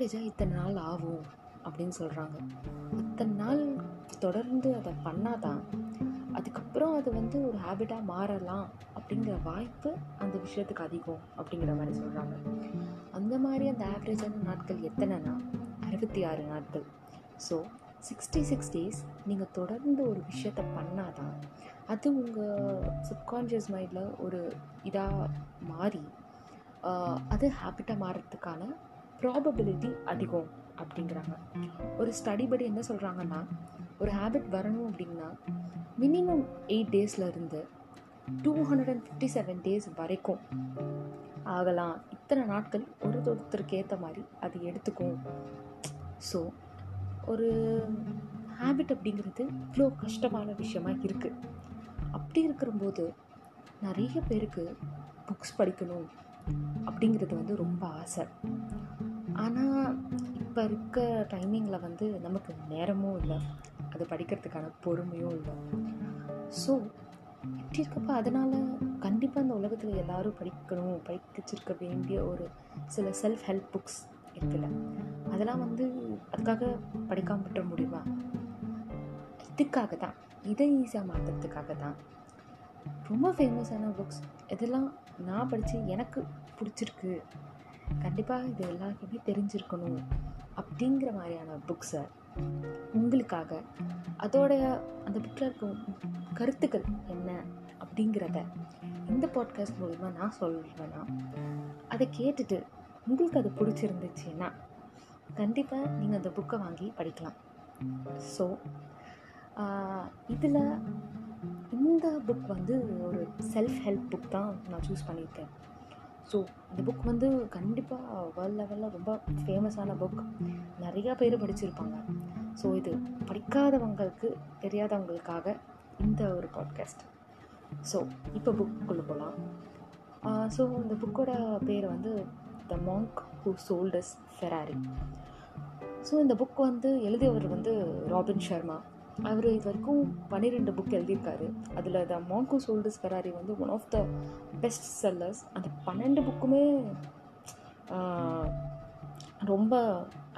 ஆவரேஜாக இத்தனை நாள் ஆகும் அப்படின்னு சொல்கிறாங்க இத்தனை நாள் தொடர்ந்து அதை பண்ணாதான் அதுக்கப்புறம் அது வந்து ஒரு ஹேபிட்டாக மாறலாம் அப்படிங்கிற வாய்ப்பு அந்த விஷயத்துக்கு அதிகம் அப்படிங்கிற மாதிரி சொல்கிறாங்க அந்த மாதிரி அந்த ஆவரேஜான நாட்கள் எத்தனைனா அறுபத்தி ஆறு நாட்கள். ஸோ சிக்ஸ்டி சிக்ஸ் டேஸ் நீங்கள் தொடர்ந்து ஒரு விஷயத்த பண்ணாதான் அது உங்கள் சப்கான்ஷியஸ் மைண்டில் ஒரு இதாக மாறி அது ஹேபிட்டாக மாறுறதுக்கான ப்ராபபிலிட்டி அதிகம் அப்படிங்கிறாங்க. ஒரு ஸ்டடி படி என்ன சொல்கிறாங்கன்னா ஒரு ஹேபிட் வரணும் அப்படின்னா minimum eight டேஸ்லேருந்து two hundred and fifty seven days வரைக்கும் ஆகலாம். இத்தனை நாட்கள் ஒரு ஒருத்தருக்கு ஏற்ற மாதிரி அது எடுத்துக்கும். ஸோ ஒரு ஹேபிட் அப்படிங்கிறது இவ்வளோ கஷ்டமான விஷயமா இருக்குது அப்படி இருக்கிறபோது நிறைய பேருக்கு புக்ஸ் படிக்கணும் அப்படிங்கிறது வந்து ரொம்ப ஆசை. ஆனால் இப்போ இருக்க டைமிங்கில் வந்து நமக்கு நேரமும் இல்லை. அது படிக்கிறதுக்கான பொறுமையும் இல்லை. ஸோ இப்படி இருக்கப்போ அதனால் கண்டிப்பாக இந்த உலகத்தில் எல்லோரும் படிக்கணும் படிச்சிருக்க வேண்டிய ஒரு சில செல்ஃப் ஹெல்ப் புக்ஸ் இருக்குல்ல. அதெல்லாம் வந்து அதுக்காக படிக்காம விட்டுற முடியுமா? இதுக்காக தான். இதை ஈஸியாக மாற்றுறதுக்காக தான். ரொம்ப ஃபேமஸான புக்ஸ் இதெல்லாம் நான் படித்து எனக்கு பிடிச்சிருக்கு. கண்டிப்பாக இது எல்லாருக்குமே தெரிஞ்சிருக்கணும் அப்படிங்கிற மாதிரியான புக்ஸை உங்களுக்காக அதோடைய அந்த புக்கில் இருக்க கருத்துக்கள் என்ன அப்படிங்கிறத இந்த பாட்காஸ்ட் மூலிமா நான் சொல்வேன்னா அதை கேட்டுட்டு உங்களுக்கு அது பிடிச்சிருந்துச்சுன்னா கண்டிப்பாக நீங்கள் அந்த புக்கை வாங்கி படிக்கலாம். ஸோ இதில் இந்த புக் வந்து ஒரு செல்ஃப் ஹெல்ப் புக் தான் நான் சூஸ் பண்ணியிருக்கேன். ஸோ இந்த புக் வந்து கண்டிப்பாக வேர்ல்ட் லெவலில் ரொம்ப ஃபேமஸான புக் நிறையா பேர் படிச்சிருப்பாங்க. ஸோ இது படிக்காதவங்களுக்கு தெரியாதவங்களுக்காக இந்த ஒரு பாட்காஸ்ட் ஸோ இப்போ புக்குள்ளே போகலாம் ஸோ இந்த புக்கோட பேர் வந்து the monk who sold his Ferrari so இந்த புக் வந்து எழுதியவர் வந்து ராபின் சர்மா அவர் இது வரைக்கும் பன்னிரெண்டு புக் எழுதியிருக்காரு. அதில் the monk sold his Ferrari வந்து one of the best sellers அந்த பன்னெண்டு புக்குமே ரொம்ப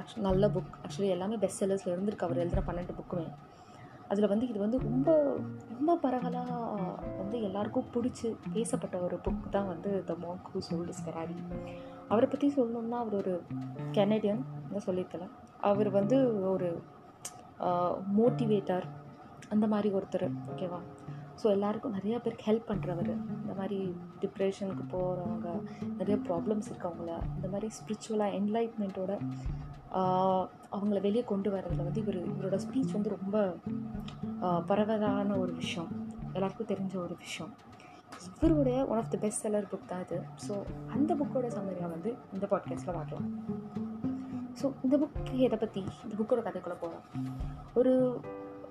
ஆக்சுவலி நல்ல புக் ஆக்சுவலி எல்லாமே பெஸ்ட் செல்லர்ஸில் இருந்திருக்கு. அவர் எழுதின பன்னெண்டு புக்குமே அதில் வந்து இது வந்து ரொம்ப ரொம்ப பரவலாக வந்து எல்லாருக்கும் பிடிச்சி பேசப்பட்ட ஒரு புக் தான் வந்து the monk who sold his Ferrari அவரை பற்றி சொல்லணும்னா அவர் ஒரு கெனடியன் தான் சொல்லியிருக்கல அவர் வந்து ஒரு மோட்டிவேட்டர் அந்த மாதிரி ஒருத்தர் ஓகேவா ஸோ எல்லாருக்கும் நிறையா பேருக்கு ஹெல்ப் பண்ணுறவர் இந்த மாதிரி டிப்ரெஷனுக்கு போகிறவங்க நிறைய ப்ராப்ளம்ஸ் இருக்கவங்கள இந்த மாதிரி ஸ்பிரிச்சுவலாக என்லைட்மெண்ட்டோட அவங்கள வெளியே கொண்டு வரதில் வந்து இவர் இவரோட ஸ்பீச் வந்து ரொம்ப பரவலான ஒரு விஷயம். எல்லாருக்கும் தெரிஞ்ச ஒரு விஷயம். இவருடைய one of the best seller book தான் இது. ஸோ அந்த புக்கோட சம்மரியாக வந்து இந்த பாட்காஸ்ட்டில் பார்க்கலாம். ஸோ இந்த புக்கு எதை பற்றி இந்த புக்கோட கதைக்குள்ளே போகலாம் ஒரு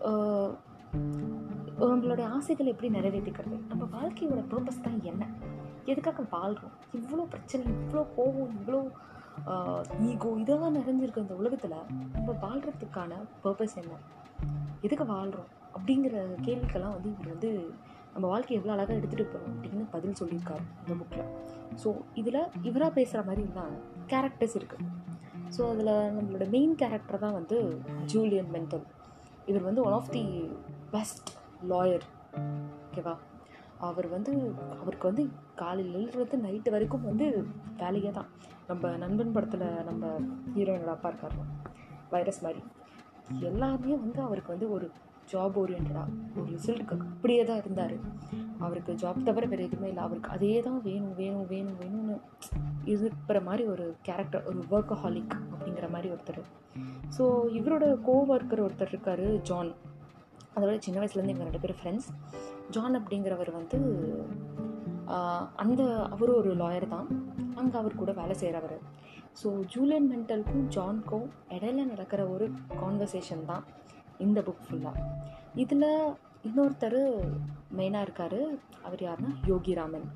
ஆஹ், உங்களுடைய ஆசைகள் எப்படி நிறைவேற்றிக்கிறது? நம்ம வாழ்க்கையோட பர்பஸ் தான் என்ன? எதுக்காக வாழ்கிறோம் இவ்வளோ பிரச்சனை இவ்வளோ கோபம் இவ்வளோ ஈகோ இதெல்லாம் நிறைஞ்சிருக்க இந்த உலகத்தில் நம்ம வாழ்கிறதுக்கான பர்பஸ் என்ன? எதுக்கு வாழ்கிறோம் அப்படிங்கிற கேள்விக்கெல்லாம் வந்து இவர் வந்து நம்ம வாழ்க்கையை எவ்வளோ அழகாக எடுத்துகிட்டு போகிறோம் அப்படின்னு பதில் சொல்லியிருக்காரு இந்த புக்கில் ஸோ இதில் இவராக பேசுகிற மாதிரி தான் கேரக்டர்ஸ் இருக்குது ஸோ அதில் நம்மளோட மெயின் கேரக்டர் தான் வந்து ஜூலியன் மென்டல் இவர் வந்து one of the best lawyer ஓகேவா அவர் வந்து அவருக்கு வந்து காலையில் எழுதுறது நைட்டு வரைக்கும் வந்து வேலையே தான். நம்ம நண்பன் படத்தில் நம்ம ஹீரோயினோட அப்பா இருக்காரு வைரஸ் மாதிரி. எல்லாமே வந்து அவருக்கு வந்து ஒரு ஜாப் ஓரியன்டாக ஒரு ரிசல்ட்டுக்கு அப்படியே தான் இருந்தார். அவருக்கு ஜாப் தவிர வேறு எதுவுமே இல்லை. அவருக்கு அதே தான் வேணும் வேணும் வேணும் வேணும்னு இருக்கிற மாதிரி ஒரு கேரக்டர் ஒரு ஒர்க்கஹாலிக் அப்படிங்கிற மாதிரி ஒருத்தர். ஸோ இவரோட கோஒர்க்கர் ஒருத்தர் இருக்கார் ஜான் அதோட சின்ன வயசுலேருந்து எங்கள் ரெண்டு பேரும் ஃப்ரெண்ட்ஸ் ஜான் அப்படிங்கிறவர் வந்து அந்த அவரும் ஒரு லாயர் தான். அங்கே அவர் கூட வேலை செய்கிறவர் ஸோ ஜூலியன் மென்டலுக்கும் ஜான்க்கும் இடையில நடக்கிற ஒரு கான்வர்சேஷன் தான். இந்த புக் ஃபுல்லாக இதில் இன்னொருத்தர் மெயினாக இருக்கார். அவர் யாருன்னா? யோகிராமன்.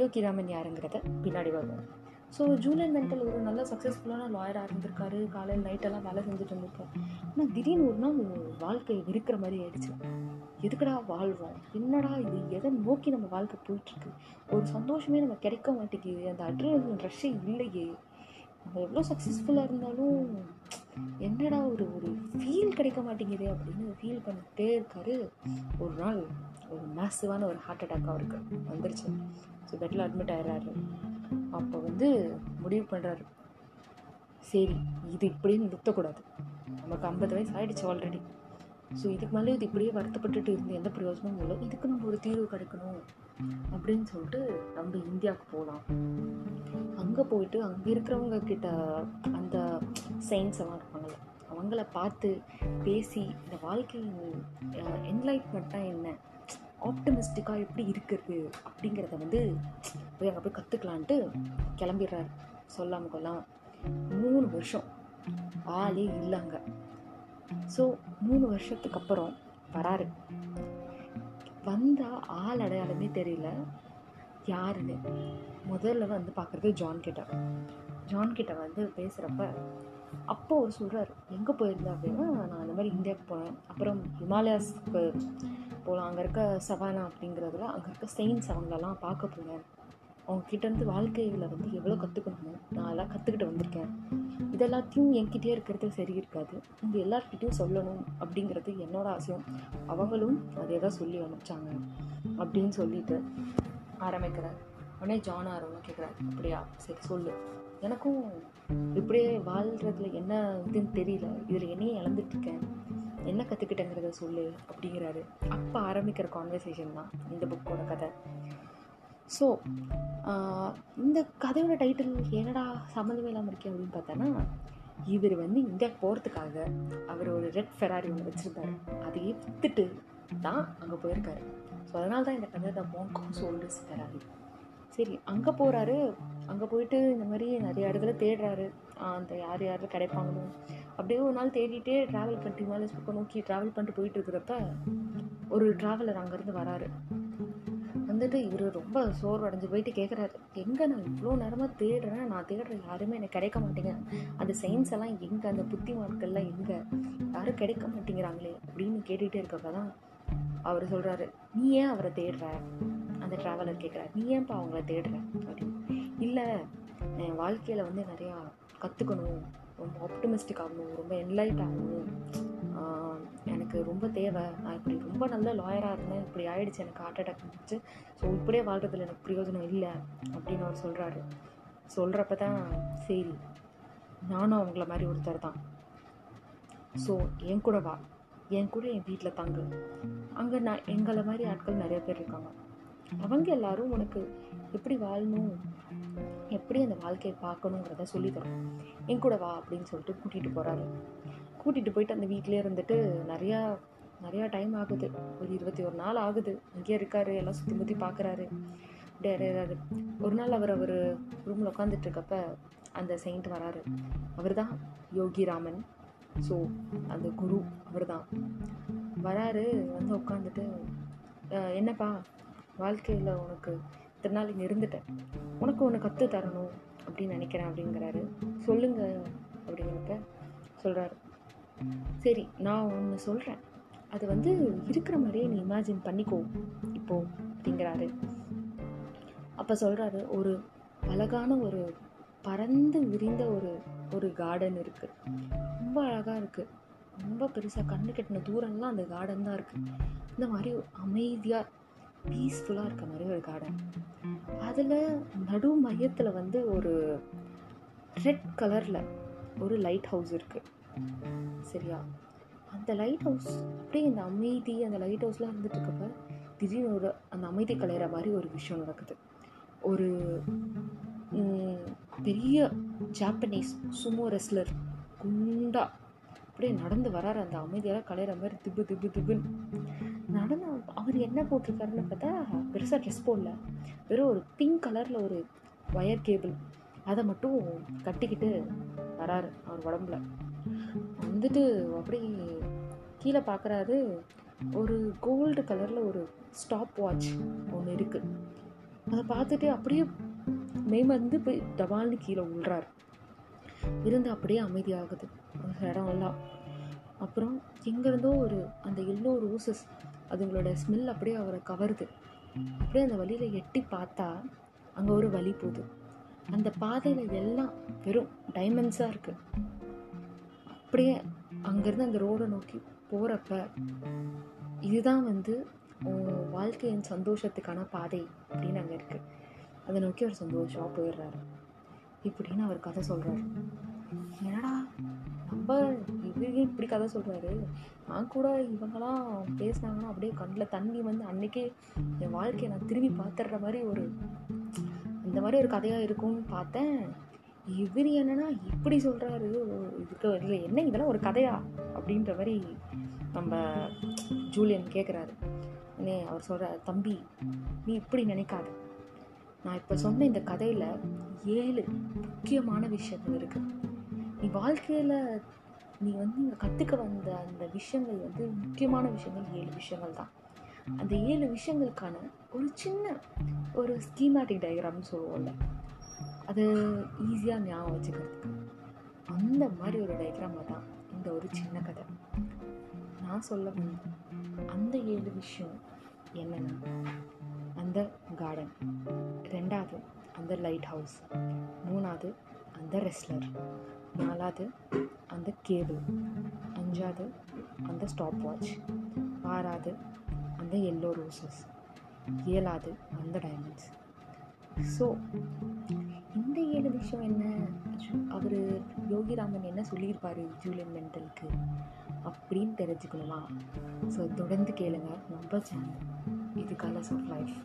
யோகிராமன் யாருங்கிறத பின்னாடி வருவோம் ஸோ ஜூலியன் மென்டல் ஒரு நல்ல சக்ஸஸ்ஃபுல்லான லாயராக இருந்திருக்காரு. காலையில் நைட்டெல்லாம் வேலை செஞ்சுட்டு இருந்திருக்காரு. ஆனால் திடீர்னு ஒரு நாள் வாழ்க்கை இருக்கிற மாதிரி ஆயிடுச்சு. எதுக்குடா வாழ்வோம் என்னடா இது? எதை நோக்கி நம்ம வாழ்க்கை போயிட்டுருக்கு? ஒரு சந்தோஷமே நம்ம கிடைக்க மாட்டேங்குது. அந்த அட்ரினல் ரஷ்ஷே இல்லையே. நம்ம எவ்வளோ சக்ஸஸ்ஃபுல்லாக இருந்தாலும் என்னடா ஒரு ஒரு ஃபீல் கிடைக்க மாட்டேங்குது அப்படின்னு ஃபீல் பண்ணிட்டே இருக்காரு. ஒரு நாள் ஒரு மேசிவான ஒரு ஹார்ட் அட்டாக் அவருக்கு வந்துருச்சு. ஸோ பெட்டில் அட்மிட் ஆயிடுறாரு. அப்போ வந்து முடிவு பண்ணுறாரு சரி இது இப்படின்னு நிறுத்தக்கூடாது. நமக்கு ஐம்பது வயசு ஆகிடுச்சு ஆல்ரெடி ஸோ இதுக்கு மேலே இது இப்படியே வருத்தப்பட்டுட்டு இருந்து எந்த பிரயோஜனமும் இல்லை. இதுக்கு நம்ம ஒரு தீர்வு கிடைக்கணும் அப்படின்னு சொல்லிட்டு நம்ம இந்தியாவுக்கு போகலாம். அங்கே போயிட்டு அங்கே இருக்கிறவங்க கிட்ட அந்த சயின்ஸ் எல்லாம் இருப்பாங்கல்ல அவங்கள பார்த்து பேசி இந்த வாழ்க்கையின் என்லைட்மெண்ட்டாக என்ன ஆப்டமிஸ்டிக்காக எப்படி இருக்கிறது அப்படிங்கிறத வந்து போய் அங்கே போய் கற்றுக்கலான்ட்டு கிளம்பிடுறாரு. சொல்லாமல் கொல்லாமல் மூணு வருஷம் ஆளே இல்லைங்க ஸோ மூணு வருஷத்துக்கு அப்புறம் வராரு. வந்தால் ஆள் அடையாளமே தெரியல. யாருன்னு? முதல்ல வந்து பார்க்குறது ஜான் கிட்ட. ஜான் கிட்ட வந்து பேசுகிறப்ப அப்போ அவர் சொல்கிறார் எங்கே போயிருந்தேன் அப்படின்னா நான் அந்த மாதிரி இந்தியாவுக்கு போனேன். அப்புறம் ஹிமாலயாஸ்க்கு போகலாம் அங்கே இருக்க சவானா அப்படிங்கிறதுல அங்கே இருக்க செயின்ஸ் அவங்களெல்லாம் பார்க்க போனேன் அவங்க கிட்டேருந்து வாழ்க்கையில் வந்து எவ்வளோ கற்றுக்கணுமோ நான் எல்லாம் கற்றுக்கிட்டு வந்திருக்கேன். இதெல்லாத்தையும் என்கிட்டயே இருக்கிறது சரி இருக்காது. உங்கள் எல்லார்கிட்டையும் சொல்லணும் அப்படிங்கிறது என்னோட ஆசையும். அவங்களும் அதே தான் சொல்லி அனுப்பிச்சாங்க அப்படின்னு சொல்லிட்டு ஆரம்பிக்கிறேன். உடனே ஜான் ஆரவங்க கேட்குறாரு அப்படியா? சரி சொல்லு. எனக்கும் இப்படியே வாழ்கிறதுல என்ன இதுன்னு தெரியல. இதில் என்னையும் இழந்துட்டுருக்கேன் என்ன கற்றுக்கிட்டேங்கிறத சொல்லு அப்படிங்கிறாரு. அப்போ ஆரம்பிக்கிற கான்வர்சேஷன் தான் இந்த புக்கோட கதை. ஸோ இந்த கதையோட டைட்டில் என்னடா சம்மந்தமே இல்லாமல் இருக்கேன் அப்படின்னு பார்த்தோன்னா இவர் வந்து இந்தியா போகிறதுக்காக அவர் ஒரு ரெட் ஃபெராரி ஒன்று வச்சுருந்தாரு. அதையே விற்றுட்டு தான் அங்கே போயிருக்காரு. ஸோ அதனால தான் இந்த கதை த மோங்க் சோல்டர்ஸ் ஃபெராரி சரி அங்கே போகிறாரு அங்கே போயிட்டு இந்த மாதிரி நிறைய இடத்துல தேடுறாரு. அந்த யார் யார் கிடைப்பாங்களோ. அப்படியே ஒரு நாள் தேடிட்டே ட்ராவல் பண்ணிட்டு மேலே பக்கம் நோக்கி ட்ராவல் பண்ணிட்டு போயிட்டு இருக்கிறப்ப ஒரு ட்ராவலர் அங்கேருந்து வராரு. வந்துட்டு இவர் ரொம்ப சோர்வடைஞ்சு போயிட்டு கேட்குறாரு எங்கே நான் இவ்வளோ நேரமாக தேடுறேன்? நான் தேடுறேன் யாருமே எனக்கு கிடைக்க மாட்டேங்க. அந்த சயின்ஸ் எல்லாம் எங்கே? அந்த புத்திமான்கள்லாம் எங்கே? யாரும் கிடைக்க மாட்டேங்கிறாங்களே? அப்படின்னு கேட்டுகிட்டே இருக்கப்ப தான் அவர் சொல்கிறாரு நீ ஏன் அவரை தேடுற? அந்த ட்ராவலர் கேட்குறாரு நீ ஏன்ப்பா அவங்கள தேடுற? அப்படின்னு. இல்லை என் வாழ்க்கையில் வந்து நிறையா கற்றுக்கணும் ரொம்ப ஆப்டமிஸ்டிக் ஆகணும். ரொம்ப என்லைட் ஆகணும். எனக்கு ரொம்ப தேவை. நான் இப்படி ரொம்ப நல்ல லாயராக இருந்தேன். இப்படி ஆயிடுச்சு. எனக்கு ஹார்ட் அட்டாக் வந்துச்சு. ஸோ இப்படியே வாழ்கிறதுல எனக்கு பிரயோஜனம் இல்லை அப்படின்னு அவர் சொல்கிறாரு சொல்கிறப்ப தான் சரி நானும் அவங்கள மாதிரி ஒருத்தர் தான். ஸோ என் கூட வா. என் கூட என் வீட்டில் தங்கு. அங்கே நான் எங்களை மாதிரி ஆட்கள் நிறைய பேர் இருக்காங்க. அவங்க எல்லாரும் உனக்கு எப்படி வாழணும்? எப்படி அந்த வாழ்க்கையை பார்க்கணுங்கிறத சொல்லித்தரும் என் கூட வா அப்படின்னு சொல்லிட்டு கூட்டிகிட்டு போகிறாரு கூட்டிகிட்டு போயிட்டு அந்த வீட்டிலே இருந்துட்டு நிறையா நிறையா டைம் ஆகுது. ஒரு இருபத்தி ஒரு நாள் ஆகுது. அங்கேயே இருக்காரு. எல்லாம் சுற்றி முற்றி பார்க்குறாரு அப்படியே அடையிறாரு ஒரு நாள் அவர் அவர் ரூமில் உட்காந்துட்டு இருக்கப்ப அந்த செயின்ட் வராரு. அவர் தான் யோகி ராமன். ஸோ அந்த குரு அவர் தான் வராரு. வந்து உட்காந்துட்டு என்னப்பா? வாழ்க்கையில் உனக்கு இத்தனை நாள் இங்கே இருந்துட்டேன் உனக்கு ஒன்று கற்று தரணும் அப்படின்னு நினைக்கிறேன் அப்படிங்கிறாரு. சொல்லுங்க அப்படிங்கிறப்ப சொல்கிறாரு சரி நான் ஒன்று சொல்கிறேன் அது வந்து இருக்கிற மாதிரியே நீ இமேஜின் பண்ணிக்கோ. இப்போ அப்படிங்கிறாரு. அப்போ சொல்கிறாரு ஒரு அழகான ஒரு பறந்து விரிந்த ஒரு ஒரு கார்டன் இருக்குது ரொம்ப அழகாக இருக்குது ரொம்ப பெருசாக கண்ணு கட்டின தூரம்லாம் அந்த கார்டன் தான் இருக்குது இந்த மாதிரி அமைதியாக பீஸ்ஃபுல்லாக இருக்க மாதிரி ஒரு கார்டன் அதில் நடு மையத்தில் வந்து ஒரு ரெட் கலரில் ஒரு லைட் ஹவுஸ் இருக்குது சரியா? அந்த லைட் ஹவுஸ் அப்படியே இந்த அமைதி அந்த லைட் ஹவுஸ்லாம் இருந்துட்டு இருக்கப்ப திடீர்னு ஒரு அந்த அமைதி கலையிற மாதிரி ஒரு விஷயம் நடக்குது. ஒரு பெரிய ஜாப்பனீஸ் சுமோ ரெஸ்லர் குண்டா அப்படியே நடந்து வராரு. அந்த அமைதியாக கலையிற மாதிரி திப்பு திப்பு திப்புன்னு நடந்து அவர் என்ன போட்டிருக்காருன்னு பார்த்தா பெருசாக ட்ரெஸ் போடல. வெறும் ஒரு பிங்க் கலரில் ஒரு ஒயர் கேபிள் அதை மட்டும் கட்டிக்கிட்டு வராரு அவர் உடம்புல. வந்துட்டு அப்படி கீழே பார்க்குறாரு. ஒரு கோல்டு கலரில் ஒரு ஸ்டாப் வாட்ச் ஒன்று இருக்குது அதை பார்த்துட்டு அப்படியே மெய்மருந்து போய் டபால்னு கீழே விழுறாரு இருந்து அப்படியே அமைதியாகுது. அந்த இடம் எல்லாம் அப்புறம் எங்கேருந்தோ ஒரு அந்த எல்லோ ரோசஸ் அதுங்களோட ஸ்மெல் அப்படியே அவரை கவருது. அப்படியே அந்த வழியில் எட்டி பார்த்தா அங்கே ஒரு வழி போகுது. அந்த பாதையில் எல்லாம் வெறும் டைமண்ட்ஸாக இருக்குது அப்படியே அங்கேருந்து அந்த ரோடை நோக்கி போகிறப்ப இதுதான் வந்து வாழ்க்கையின் சந்தோஷத்துக்கான பாதை அப்படின்னு அங்கே இருக்குது அதை நோக்கி அவர் சந்தோஷமாக போயிடுறாரு. இப்படின்னு அவர் கதை சொல்கிறாரு என்னடா நம்ம இது இப்படி கதை சொல்கிறாரு நான் கூட இவங்கெல்லாம் பேசினாங்கன்னா அப்படியே கண்ணில் தண்ணி வந்து அன்னைக்கே என் வாழ்க்கையை நான் திரும்பி பார்த்துடுற மாதிரி ஒரு இந்த மாதிரி ஒரு கதையாக இருக்கும்னு பார்த்தேன். இவர் என்னன்னா இப்படி சொல்கிறாரு இதுக்கு இல்லை என்ன இதெல்லாம் ஒரு கதையா? அப்படின்ற மாதிரி நம்ம ஜூலியன் கேட்குறாரு உடனே அவர் சொல்கிற தம்பி நீ இப்படி நினைக்காத. நான் இப்போ சொன்ன இந்த கதையில் ஏழு முக்கியமான விஷயங்கள் இருக்குது நீ வாழ்க்கையில் நீ வந்து இங்கே கற்றுக்க வந்த அந்த விஷயங்கள் வந்து முக்கியமான விஷயங்கள் ஏழு விஷயங்கள் தான். அந்த ஏழு விஷயங்களுக்கான ஒரு சின்ன ஒரு ஸ்கீமேட்டிக் டயக்ராம்னு சொல்லுவோம்ல. அது ஈஸியாக ஞாபகம் வச்சுக்கிறதுக்கு. அந்த மாதிரி ஒரு டயக்ராமாக தான் இந்த ஒரு சின்ன கதை. நான் சொல்ல அந்த ஏழு விஷயம் என்னென்னா அந்த கார்டன் ரெண்டாவது அந்த லைட் ஹவுஸ் மூணாவது அந்த ரெஸ்லர் நாலாவது அந்த கேபிள் அஞ்சாவது அந்த ஸ்டாப் வாட்ச் ஆறாவது அந்த எல்லோ ரோசஸ் ஏழாவது அந்த டைமண்ட்ஸ் ஸோ இந்த ஏழு விஷயம் என்ன? அவர் யோகிராமன் என்ன சொல்லியிருப்பார் ஜூலியன் மென்டலுக்கு அப்படின்னு தெரிஞ்சுக்கணுமா? ஸோ தொடர்ந்து கேளுங்க. நம்ம சேனல் இது கலர்ஸ் ஆஃப் லைஃப்